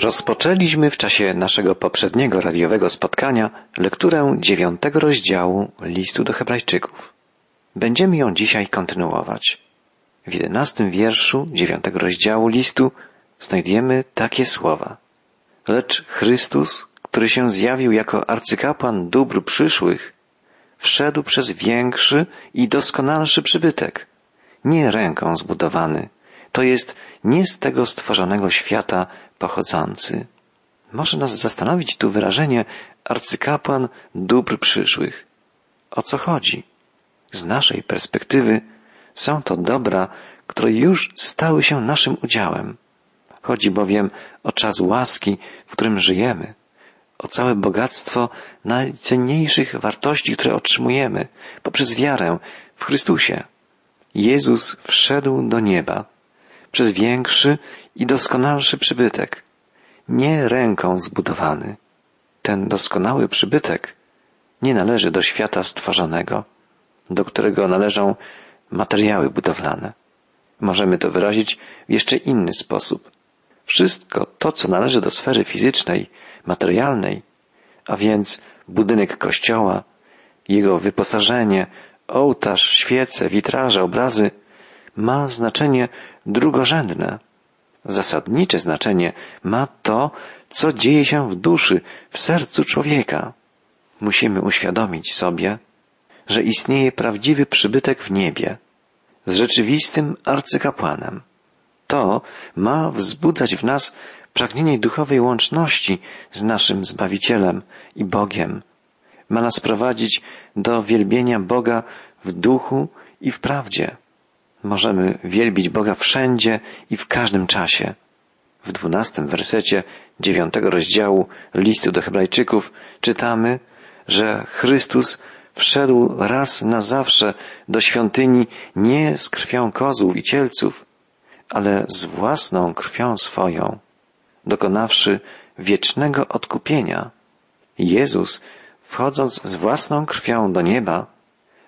Rozpoczęliśmy w czasie naszego poprzedniego radiowego spotkania lekturę dziewiątego rozdziału listu do Hebrajczyków. Będziemy ją dzisiaj kontynuować. W jedenastym wierszu dziewiątego rozdziału listu znajdujemy takie słowa. Lecz Chrystus, który się zjawił jako arcykapłan dóbr przyszłych, wszedł przez większy i doskonalszy przybytek, nie ręką zbudowany, to jest nie z tego stworzonego świata pochodzący. Może nas zastanowić tu wyrażenie arcykapłan dóbr przyszłych. O co chodzi? Z naszej perspektywy są to dobra, które już stały się naszym udziałem. Chodzi bowiem o czas łaski, w którym żyjemy, o całe bogactwo najcenniejszych wartości, które otrzymujemy poprzez wiarę w Chrystusie. Jezus wszedł do nieba przez większy i doskonalszy przybytek, nie ręką zbudowany. Ten doskonały przybytek nie należy do świata stworzonego, do którego należą materiały budowlane. Możemy to wyrazić w jeszcze inny sposób. Wszystko to, co należy do sfery fizycznej, materialnej, a więc budynek kościoła, jego wyposażenie, ołtarz, świece, witraże, obrazy, ma znaczenie drugorzędne. Zasadnicze znaczenie ma to, co dzieje się w duszy, w sercu człowieka. Musimy uświadomić sobie, że istnieje prawdziwy przybytek w niebie z rzeczywistym arcykapłanem. To ma wzbudzać w nas pragnienie duchowej łączności z naszym Zbawicielem i Bogiem. Ma nas prowadzić do wielbienia Boga w duchu i w prawdzie. Możemy wielbić Boga wszędzie i w każdym czasie. W dwunastym wersecie dziewiątego rozdziału listu do Hebrajczyków czytamy, że Chrystus wszedł raz na zawsze do świątyni nie z krwią kozłów i cielców, ale z własną krwią swoją, dokonawszy wiecznego odkupienia. Jezus, wchodząc z własną krwią do nieba,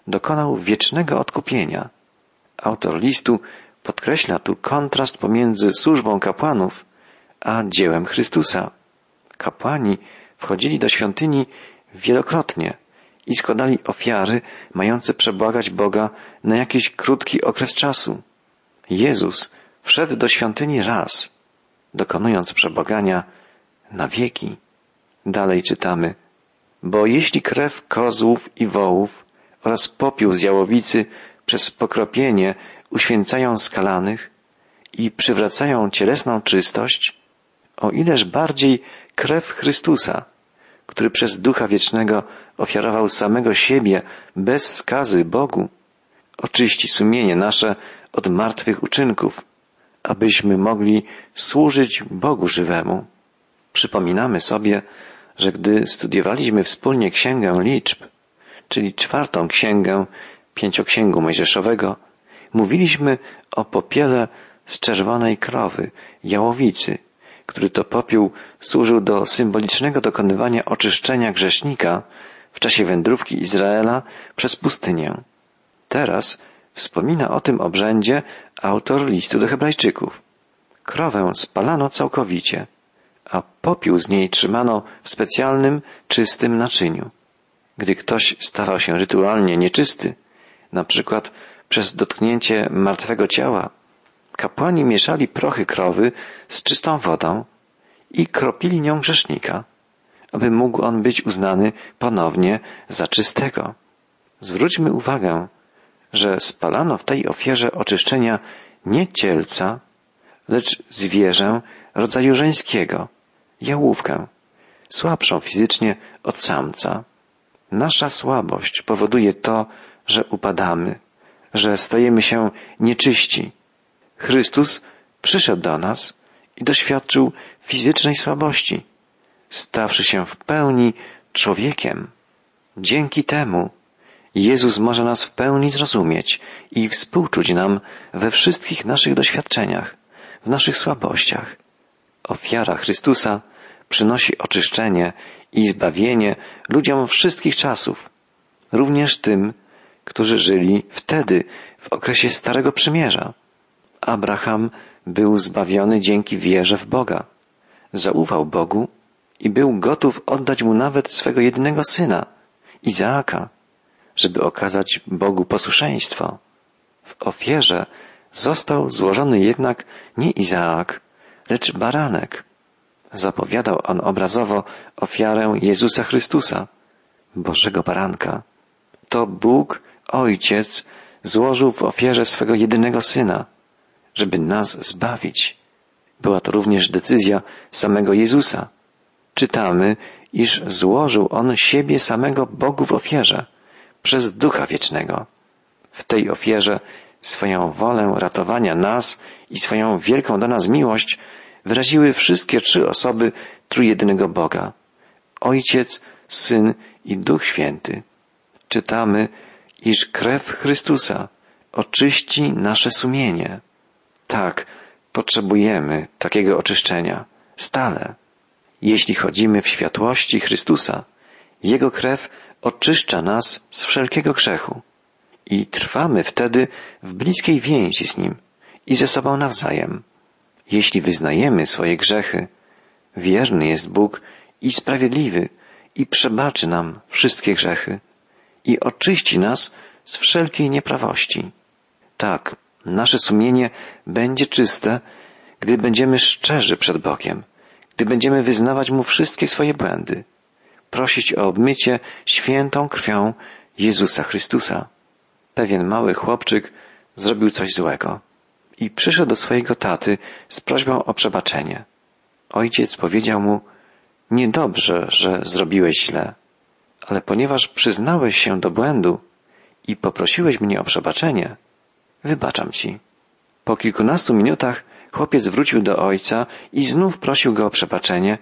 dokonał wiecznego odkupienia. Autor listu podkreśla tu kontrast pomiędzy służbą kapłanów a dziełem Chrystusa. Kapłani wchodzili do świątyni wielokrotnie i składali ofiary mające przebłagać Boga na jakiś krótki okres czasu. Jezus wszedł do świątyni raz, dokonując przebłagania na wieki. Dalej czytamy, bo jeśli krew kozłów i wołów oraz popiół z jałowicy przez pokropienie uświęcają skalanych i przywracają cielesną czystość, o ileż bardziej krew Chrystusa, który przez Ducha Wiecznego ofiarował samego siebie bez skazy Bogu, oczyści sumienie nasze od martwych uczynków, abyśmy mogli służyć Bogu żywemu. Przypominamy sobie, że gdy studiowaliśmy wspólnie Księgę Liczb, czyli czwartą księgę pięcioksięgu mojżeszowego, mówiliśmy o popiele z czerwonej krowy, jałowicy, który to popiół służył do symbolicznego dokonywania oczyszczenia grzesznika w czasie wędrówki Izraela przez pustynię. Teraz wspomina o tym obrzędzie autor listu do Hebrajczyków. Krowę spalano całkowicie, a popiół z niej trzymano w specjalnym, czystym naczyniu. Gdy ktoś stawał się rytualnie nieczysty, na przykład przez dotknięcie martwego ciała, kapłani mieszali prochy krowy z czystą wodą i kropili nią grzesznika, aby mógł on być uznany ponownie za czystego. Zwróćmy uwagę, że spalano w tej ofierze oczyszczenia nie cielca, lecz zwierzę rodzaju żeńskiego, jałówkę, słabszą fizycznie od samca. Nasza słabość powoduje to, że upadamy, że stajemy się nieczyści. Chrystus przyszedł do nas i doświadczył fizycznej słabości, stawszy się w pełni człowiekiem. Dzięki temu Jezus może nas w pełni zrozumieć i współczuć nam we wszystkich naszych doświadczeniach, w naszych słabościach. Ofiara Chrystusa przynosi oczyszczenie i zbawienie ludziom wszystkich czasów, również tym, którzy żyli wtedy, w okresie Starego Przymierza. Abraham był zbawiony dzięki wierze w Boga. zaufał Bogu i był gotów oddać mu nawet swego jedynego syna, Izaaka, żeby okazać Bogu posłuszeństwo. W ofierze został złożony jednak nie Izaak, lecz baranek. Zapowiadał on obrazowo ofiarę Jezusa Chrystusa, Bożego Baranka. To Bóg, Ojciec, złożył w ofierze swego jedynego Syna, żeby nas zbawić. Była to również decyzja samego Jezusa. Czytamy, iż złożył On siebie samego Bogu w ofierze przez Ducha Wiecznego. W tej ofierze swoją wolę ratowania nas i swoją wielką do nas miłość wyraziły wszystkie trzy osoby trójjedynego Boga. Ojciec, Syn i Duch Święty. Czytamy, iż krew Chrystusa oczyści nasze sumienie. Tak, potrzebujemy takiego oczyszczenia. Stale. Jeśli chodzimy w światłości Chrystusa, Jego krew oczyszcza nas z wszelkiego grzechu i trwamy wtedy w bliskiej więzi z Nim i ze sobą nawzajem. Jeśli wyznajemy swoje grzechy, wierny jest Bóg i sprawiedliwy i przebaczy nam wszystkie grzechy i oczyści nas z wszelkiej nieprawości. Tak, nasze sumienie będzie czyste, gdy będziemy szczerzy przed Bogiem, gdy będziemy wyznawać Mu wszystkie swoje błędy, prosić o obmycie świętą krwią Jezusa Chrystusa. Pewien mały chłopczyk zrobił coś złego i przyszedł do swojego taty z prośbą o przebaczenie. Ojciec powiedział mu, niedobrze, że zrobiłeś źle, ale ponieważ przyznałeś się do błędu i poprosiłeś mnie o przebaczenie, wybaczam ci. Po kilkunastu minutach chłopiec wrócił do ojca i znów prosił go o przebaczenie,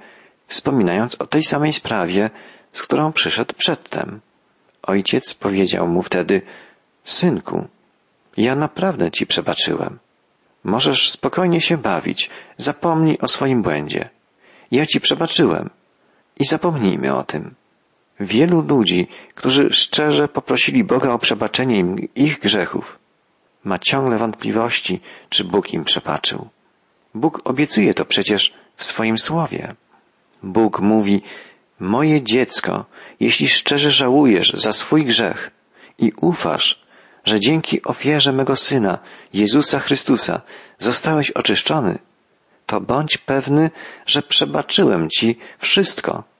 wspominając o tej samej sprawie, z którą przyszedł przedtem. Ojciec powiedział mu wtedy, synku, ja naprawdę ci przebaczyłem. Możesz spokojnie się bawić, zapomnij o swoim błędzie. Ja ci przebaczyłem i zapomnijmy o tym. Wielu ludzi, którzy szczerze poprosili Boga o przebaczenie im ich grzechów, ma ciągle wątpliwości, czy Bóg im przebaczył. Bóg obiecuje to przecież w swoim słowie. Bóg mówi, moje dziecko, jeśli szczerze żałujesz za swój grzech i ufasz, że dzięki ofierze mego Syna, Jezusa Chrystusa, zostałeś oczyszczony, to bądź pewny, że przebaczyłem Ci wszystko.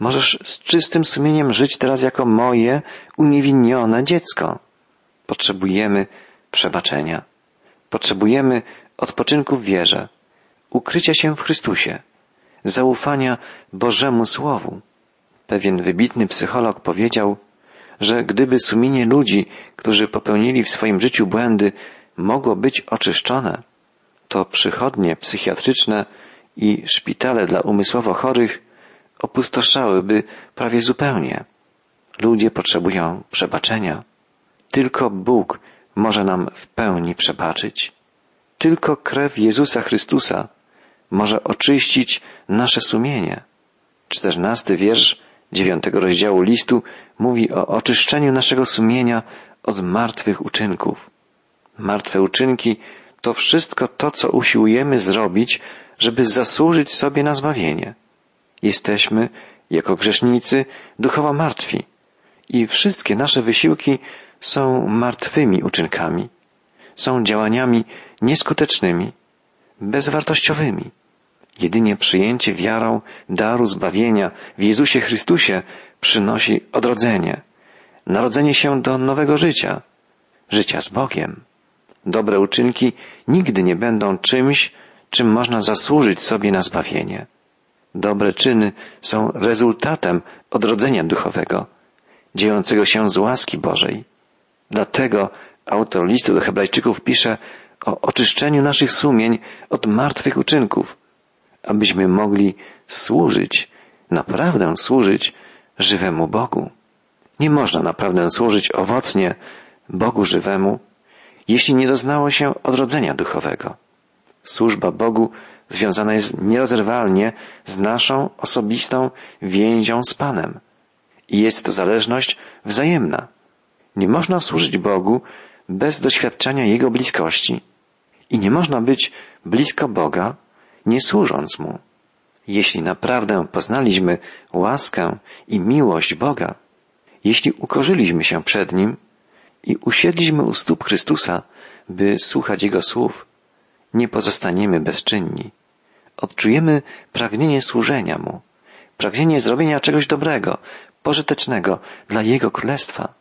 Możesz z czystym sumieniem żyć teraz jako moje uniewinnione dziecko. Potrzebujemy przebaczenia. Potrzebujemy odpoczynku w wierze, ukrycia się w Chrystusie, zaufania Bożemu Słowu. Pewien wybitny psycholog powiedział, że gdyby sumienie ludzi, którzy popełnili w swoim życiu błędy, mogło być oczyszczone, to przychodnie psychiatryczne i szpitale dla umysłowo chorych opustoszałyby prawie zupełnie. Ludzie potrzebują przebaczenia. Tylko Bóg może nam w pełni przebaczyć. Tylko krew Jezusa Chrystusa może oczyścić nasze sumienie. Czternasty wiersz dziewiątego rozdziału listu mówi o oczyszczeniu naszego sumienia od martwych uczynków. Martwe uczynki to wszystko to, co usiłujemy zrobić, żeby zasłużyć sobie na zbawienie. Jesteśmy, jako grzesznicy, duchowo martwi i wszystkie nasze wysiłki są martwymi uczynkami, są działaniami nieskutecznymi, bezwartościowymi. Jedynie przyjęcie wiarą daru zbawienia w Jezusie Chrystusie przynosi odrodzenie, narodzenie się do nowego życia, życia z Bogiem. Dobre uczynki nigdy nie będą czymś, czym można zasłużyć sobie na zbawienie. Dobre czyny są rezultatem odrodzenia duchowego, dziejącego się z łaski Bożej. Dlatego autor listu do Hebrajczyków pisze o oczyszczeniu naszych sumień od martwych uczynków, abyśmy mogli służyć, naprawdę służyć żywemu Bogu. Nie można naprawdę służyć owocnie Bogu żywemu, jeśli nie doznało się odrodzenia duchowego. Służba Bogu związana jest nierozerwalnie z naszą osobistą więzią z Panem. I jest to zależność wzajemna. Nie można służyć Bogu bez doświadczenia Jego bliskości. I nie można być blisko Boga, nie służąc Mu. Jeśli naprawdę poznaliśmy łaskę i miłość Boga, jeśli ukorzyliśmy się przed Nim i usiedliśmy u stóp Chrystusa, by słuchać Jego słów, nie pozostaniemy bezczynni. Odczujemy pragnienie służenia Mu, pragnienie zrobienia czegoś dobrego, pożytecznego dla Jego Królestwa.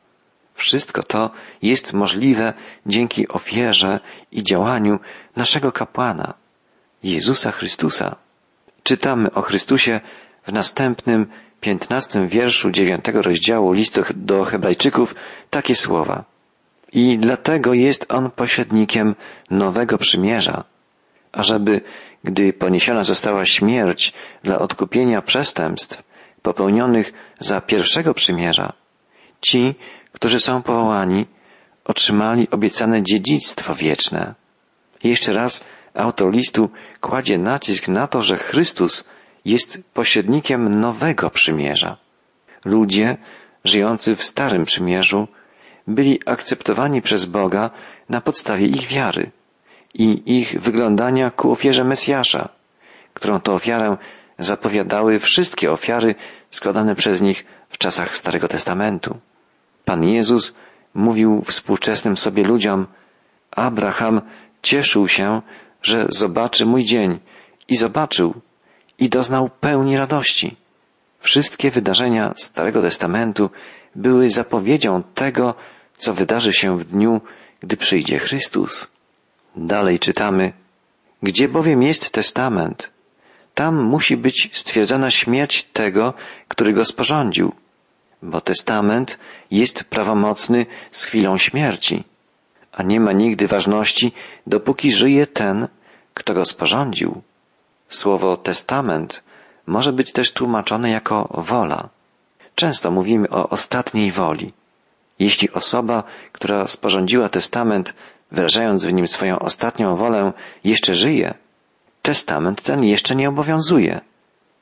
Wszystko to jest możliwe dzięki ofierze i działaniu naszego kapłana, Jezusa Chrystusa. Czytamy o Chrystusie w następnym, piętnastym wierszu dziewiątego rozdziału listu do Hebrajczyków takie słowa. I dlatego jest On pośrednikiem nowego przymierza, ażeby, gdy poniesiona została śmierć dla odkupienia przestępstw popełnionych za pierwszego przymierza, ci, którzy są powołani, otrzymali obiecane dziedzictwo wieczne. Jeszcze raz autor listu kładzie nacisk na to, że Chrystus jest pośrednikiem nowego przymierza. Ludzie żyjący w starym przymierzu byli akceptowani przez Boga na podstawie ich wiary i ich wyglądania ku ofierze Mesjasza, którą to ofiarę zapowiadały wszystkie ofiary składane przez nich w czasach Starego Testamentu. Pan Jezus mówił współczesnym sobie ludziom, Abraham cieszył się, że zobaczy mój dzień i zobaczył i doznał pełni radości. Wszystkie wydarzenia Starego Testamentu były zapowiedzią tego, co wydarzy się w dniu, gdy przyjdzie Chrystus. Dalej czytamy, gdzie bowiem jest testament, tam musi być stwierdzona śmierć tego, który go sporządził, bo testament jest prawomocny z chwilą śmierci, a nie ma nigdy ważności, dopóki żyje ten, kto go sporządził. Słowo testament może być też tłumaczone jako wola. Często mówimy o ostatniej woli. Jeśli osoba, która sporządziła testament, wyrażając w nim swoją ostatnią wolę, jeszcze żyje, testament ten jeszcze nie obowiązuje.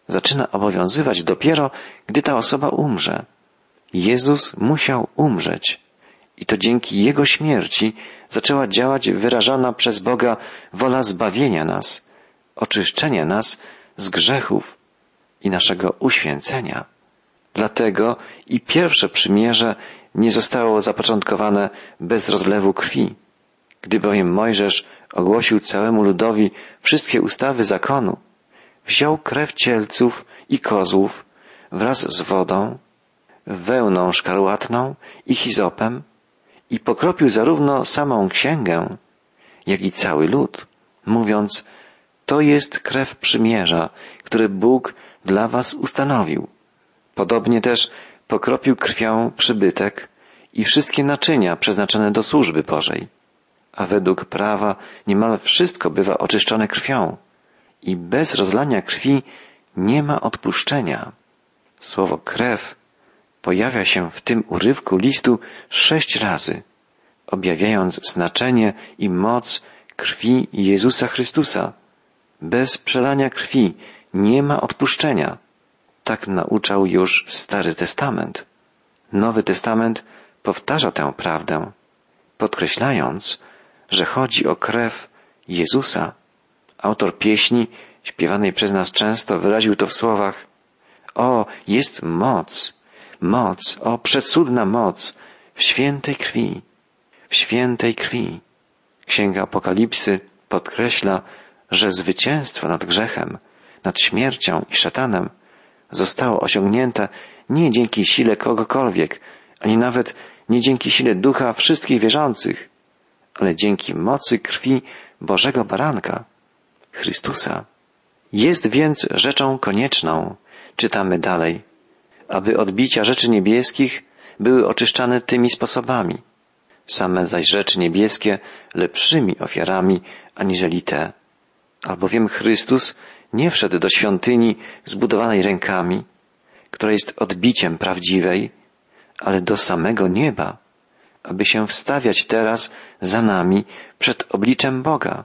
Zaczyna obowiązywać dopiero, gdy ta osoba umrze. Jezus musiał umrzeć. I to dzięki Jego śmierci zaczęła działać wyrażana przez Boga wola zbawienia nas, oczyszczenia nas z grzechów i naszego uświęcenia. Dlatego i pierwsze przymierze nie zostało zapoczątkowane bez rozlewu krwi. Gdy bowiem Mojżesz ogłosił całemu ludowi wszystkie ustawy zakonu, wziął krew cielców i kozłów wraz z wodą, wełną szkarłatną i hizopem i pokropił zarówno samą księgę, jak i cały lud, mówiąc, to jest krew przymierza, które Bóg dla was ustanowił. Podobnie też pokropił krwią przybytek i wszystkie naczynia przeznaczone do służby Bożej. A według prawa niemal wszystko bywa oczyszczone krwią i bez rozlania krwi nie ma odpuszczenia. Słowo krew pojawia się w tym urywku listu sześć razy, objawiając znaczenie i moc krwi Jezusa Chrystusa. Bez przelania krwi nie ma odpuszczenia. Tak nauczał już Stary Testament. Nowy Testament powtarza tę prawdę, podkreślając, że chodzi o krew Jezusa. Autor pieśni, śpiewanej przez nas często, wyraził to w słowach O, jest moc, moc, o przecudna moc w świętej krwi, w świętej krwi. Księga Apokalipsy podkreśla, że zwycięstwo nad grzechem, nad śmiercią i szatanem zostało osiągnięte nie dzięki sile kogokolwiek, ani nawet nie dzięki sile ducha wszystkich wierzących, ale dzięki mocy krwi Bożego Baranka, Chrystusa. Jest więc rzeczą konieczną, czytamy dalej, aby odbicia rzeczy niebieskich były oczyszczane tymi sposobami, same zaś rzeczy niebieskie lepszymi ofiarami aniżeli te. Albowiem Chrystus nie wszedł do świątyni zbudowanej rękami, która jest odbiciem prawdziwej, ale do samego nieba, aby się wstawiać teraz za nami przed obliczem Boga.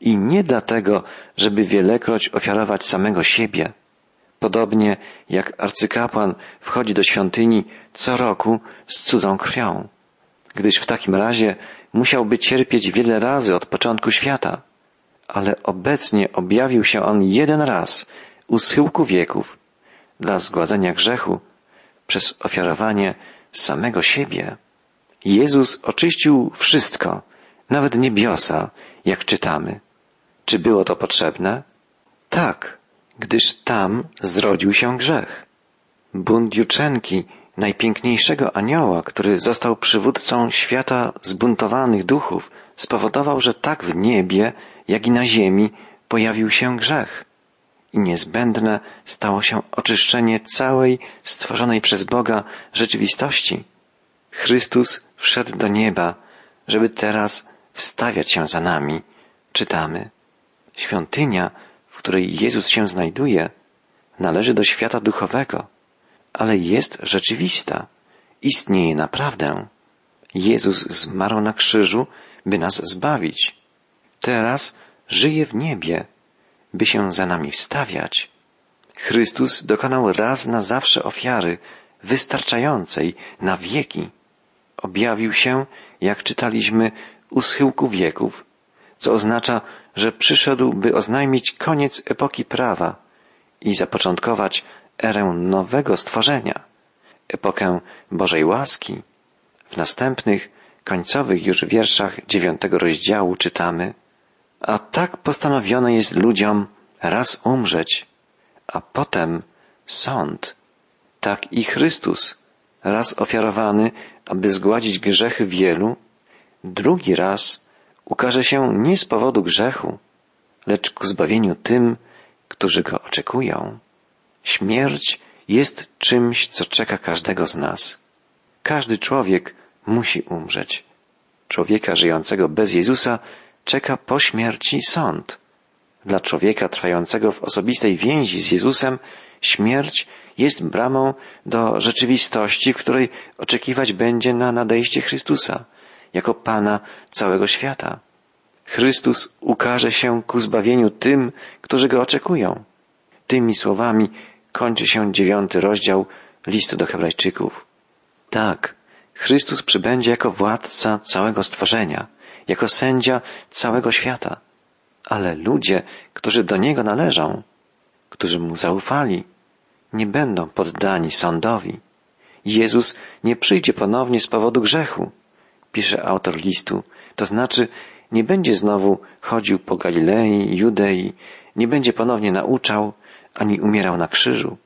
I nie dlatego, żeby wielekroć ofiarować samego siebie. Podobnie jak arcykapłan wchodzi do świątyni co roku z cudzą krwią, gdyż w takim razie musiałby cierpieć wiele razy od początku świata. Ale obecnie objawił się on jeden raz, u schyłku wieków dla zgładzenia grzechu przez ofiarowanie samego siebie. Jezus oczyścił wszystko, nawet niebiosa, jak czytamy. Czy było to potrzebne? Tak, gdyż tam zrodził się grzech. Bunt Juczenki, najpiękniejszego anioła, który został przywódcą świata zbuntowanych duchów, spowodował, że tak w niebie, jak i na ziemi pojawił się grzech. I niezbędne stało się oczyszczenie całej stworzonej przez Boga rzeczywistości. Chrystus wszedł do nieba, żeby teraz wstawiać się za nami, czytamy. Świątynia, w której Jezus się znajduje, należy do świata duchowego, ale jest rzeczywista, istnieje naprawdę. Jezus zmarł na krzyżu, by nas zbawić. Teraz żyje w niebie, by się za nami wstawiać. Chrystus dokonał raz na zawsze ofiary, wystarczającej na wieki. Objawił się, jak czytaliśmy, u schyłku wieków, co oznacza, że przyszedł, by oznajmić koniec epoki prawa i zapoczątkować erę nowego stworzenia, epokę Bożej łaski. W następnych, końcowych już wierszach dziewiątego rozdziału czytamy A tak postanowiono jest ludziom raz umrzeć, a potem sąd. Tak i Chrystus, raz ofiarowany, aby zgładzić grzechy wielu, drugi raz ukaże się nie z powodu grzechu, lecz ku zbawieniu tym, którzy go oczekują. Śmierć jest czymś, co czeka każdego z nas. Każdy człowiek musi umrzeć. Człowieka żyjącego bez Jezusa czeka po śmierci sąd. Dla człowieka trwającego w osobistej więzi z Jezusem śmierć jest bramą do rzeczywistości, w której oczekiwać będzie na nadejście Chrystusa jako Pana całego świata. Chrystus ukaże się ku zbawieniu tym, którzy go oczekują. Tymi słowami kończy się dziewiąty rozdział listu do Hebrajczyków. Tak, Chrystus przybędzie jako władca całego stworzenia, jako sędzia całego świata. Ale ludzie, którzy do Niego należą, którzy Mu zaufali, nie będą poddani sądowi. Jezus nie przyjdzie ponownie z powodu grzechu, pisze autor listu, to znaczy nie będzie znowu chodził po Galilei, Judei, nie będzie ponownie nauczał, ani umierał na krzyżu.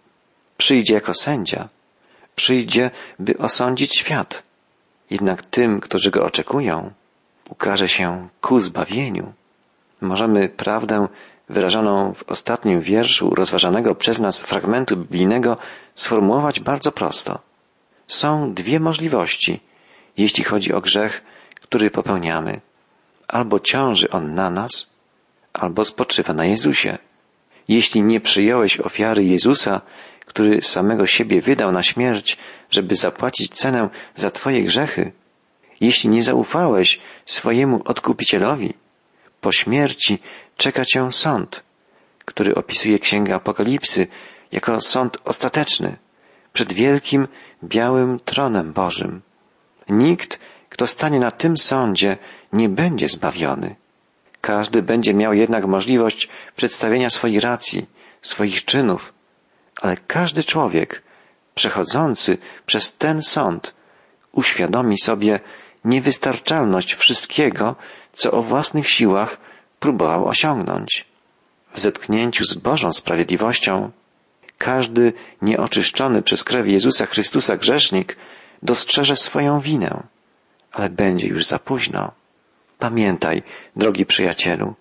Przyjdzie jako sędzia. Przyjdzie, by osądzić świat. Jednak tym, którzy go oczekują, ukaże się ku zbawieniu. Możemy prawdę wyrażoną w ostatnim wierszu rozważanego przez nas fragmentu biblijnego sformułować bardzo prosto. Są dwie możliwości, jeśli chodzi o grzech, który popełniamy. Albo ciąży on na nas, albo spoczywa na Jezusie. Jeśli nie przyjąłeś ofiary Jezusa, który samego siebie wydał na śmierć, żeby zapłacić cenę za Twoje grzechy, jeśli nie zaufałeś swojemu odkupicielowi, po śmierci czeka Cię sąd, który opisuje Księga Apokalipsy jako sąd ostateczny przed wielkim, białym tronem Bożym. Nikt, kto stanie na tym sądzie, nie będzie zbawiony. Każdy będzie miał jednak możliwość przedstawienia swoich racji, swoich czynów, ale każdy człowiek przechodzący przez ten sąd uświadomi sobie niewystarczalność wszystkiego, co o własnych siłach próbował osiągnąć. W zetknięciu z Bożą sprawiedliwością każdy nieoczyszczony przez krew Jezusa Chrystusa grzesznik dostrzeże swoją winę, ale będzie już za późno. Pamiętaj, drogi przyjacielu,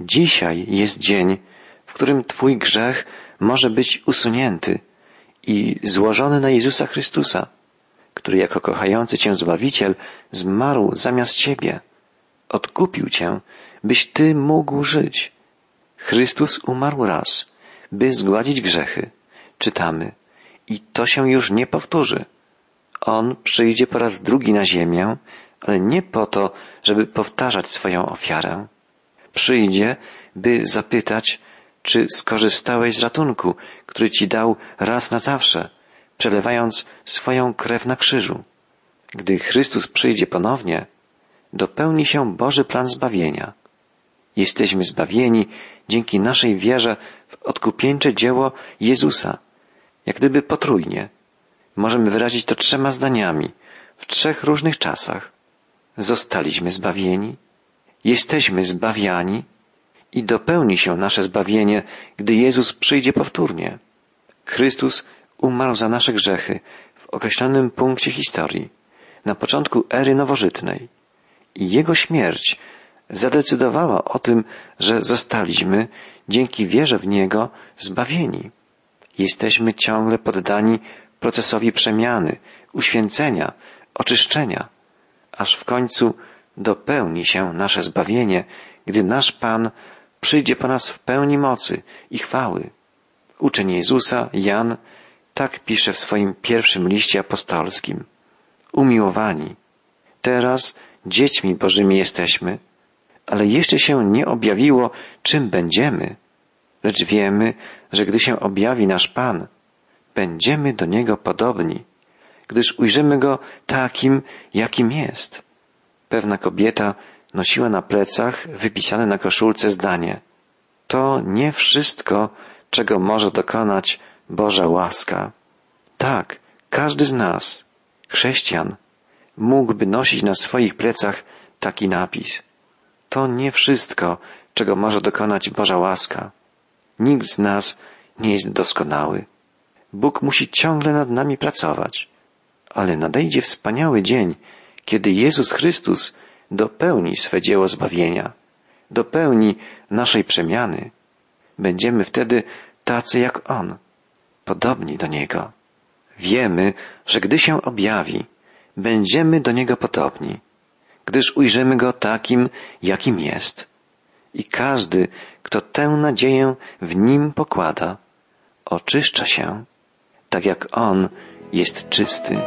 dzisiaj jest dzień, w którym Twój grzech może być usunięty i złożony na Jezusa Chrystusa, który jako kochający Cię Zbawiciel zmarł zamiast Ciebie. Odkupił Cię, byś Ty mógł żyć. Chrystus umarł raz, by zgładzić grzechy, czytamy, i to się już nie powtórzy. On przyjdzie po raz drugi na ziemię, ale nie po to, żeby powtarzać swoją ofiarę. Przyjdzie, by zapytać, czy skorzystałeś z ratunku, który ci dał raz na zawsze, przelewając swoją krew na krzyżu. Gdy Chrystus przyjdzie ponownie, dopełni się Boży plan zbawienia. Jesteśmy zbawieni dzięki naszej wierze w odkupieńcze dzieło Jezusa, jak gdyby potrójnie. Możemy wyrazić to trzema zdaniami, w trzech różnych czasach. Zostaliśmy zbawieni, jesteśmy zbawiani i dopełni się nasze zbawienie, gdy Jezus przyjdzie powtórnie. Chrystus umarł za nasze grzechy w określonym punkcie historii, na początku ery nowożytnej. I Jego śmierć zadecydowała o tym, że zostaliśmy dzięki wierze w Niego zbawieni. Jesteśmy ciągle poddani procesowi przemiany, uświęcenia, oczyszczenia, aż w końcu dopełni się nasze zbawienie, gdy nasz Pan przyjdzie po nas w pełni mocy i chwały. Uczeń Jezusa, Jan, tak pisze w swoim pierwszym liście apostolskim. Umiłowani, teraz dziećmi Bożymi jesteśmy, ale jeszcze się nie objawiło, czym będziemy, lecz wiemy, że gdy się objawi nasz Pan, będziemy do Niego podobni, gdyż ujrzymy Go takim, jakim jest. Pewna kobieta nosiła na plecach wypisane na koszulce zdanie. To nie wszystko, czego może dokonać Boża łaska. Tak, każdy z nas, chrześcijan, mógłby nosić na swoich plecach taki napis. To nie wszystko, czego może dokonać Boża łaska. Nikt z nas nie jest doskonały. Bóg musi ciągle nad nami pracować. Ale nadejdzie wspaniały dzień, kiedy Jezus Chrystus dopełni swe dzieło zbawienia, dopełni naszej przemiany. Będziemy wtedy tacy jak On, podobni do Niego. Wiemy, że gdy się objawi, będziemy do Niego podobni, gdyż ujrzymy Go takim, jakim jest. I każdy, kto tę nadzieję w Nim pokłada, oczyszcza się, tak jak On jest czysty.